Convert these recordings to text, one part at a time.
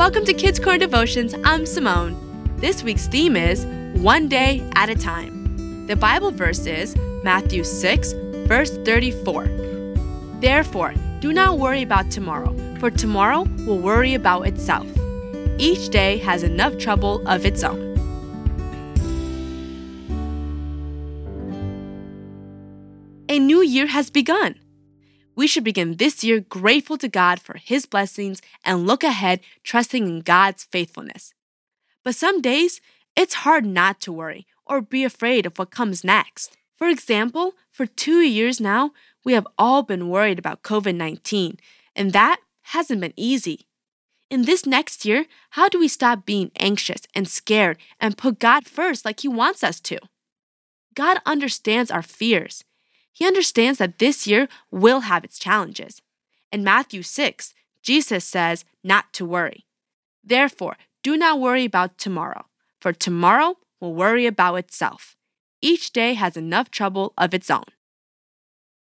Welcome to Kids Corner Devotions. I'm Simone. This week's theme is One Day at a Time. The Bible verse is Matthew 6, verse 34. Therefore, do not worry about tomorrow, for tomorrow will worry about itself. Each day has enough trouble of its own. A new year has begun. We should begin this year grateful to God for His blessings and look ahead trusting in God's faithfulness. But some days, it's hard not to worry or be afraid of what comes next. For example, for two years now, we have all been worried about COVID 19, and that hasn't been easy. In this next year, how do we stop being anxious and scared and put God first like He wants us to? God understands our fears. He understands that this year will have its challenges. In Matthew 6, Jesus says not to worry. Therefore, do not worry about tomorrow, for tomorrow will worry about itself. Each day has enough trouble of its own.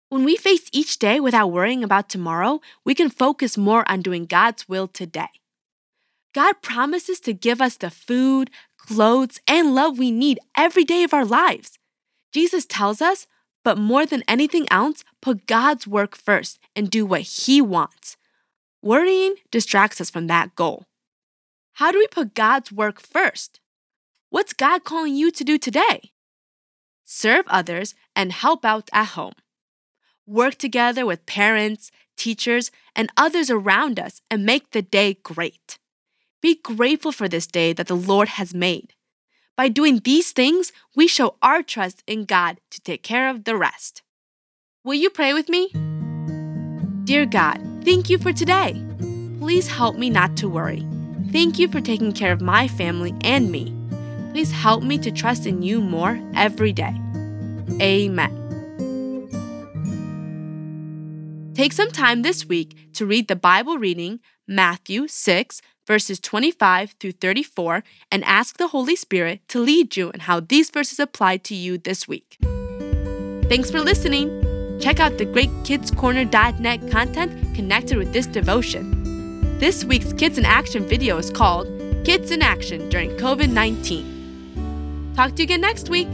When we face each day without worrying about tomorrow, we can focus more on doing God's will today. God promises to give us the food, clothes, and love we need every day of our lives. Jesus tells us, but more than anything else, put God's work first and do what He wants. Worrying distracts us from that goal. How do we put God's work first? What's God calling you to do today? Serve others and help out at home. Work together with parents, teachers, and others around us and make the day great. Be grateful for this day that the Lord has made. By doing these things, we show our trust in God to take care of the rest. Will you pray with me? Dear God, thank you for today. Please help me not to worry. Thank you for taking care of my family and me. Please help me to trust in you more every day. Amen. Take some time this week to read the Bible reading, Matthew 6, verses 25 through 34, and ask the Holy Spirit to lead you in how these verses apply to you this week. Thanks for listening. Check out the great greatkidscorner.net content connected with this devotion. This week's Kids in Action video is called Kids in Action During COVID 19. Talk to you again next week.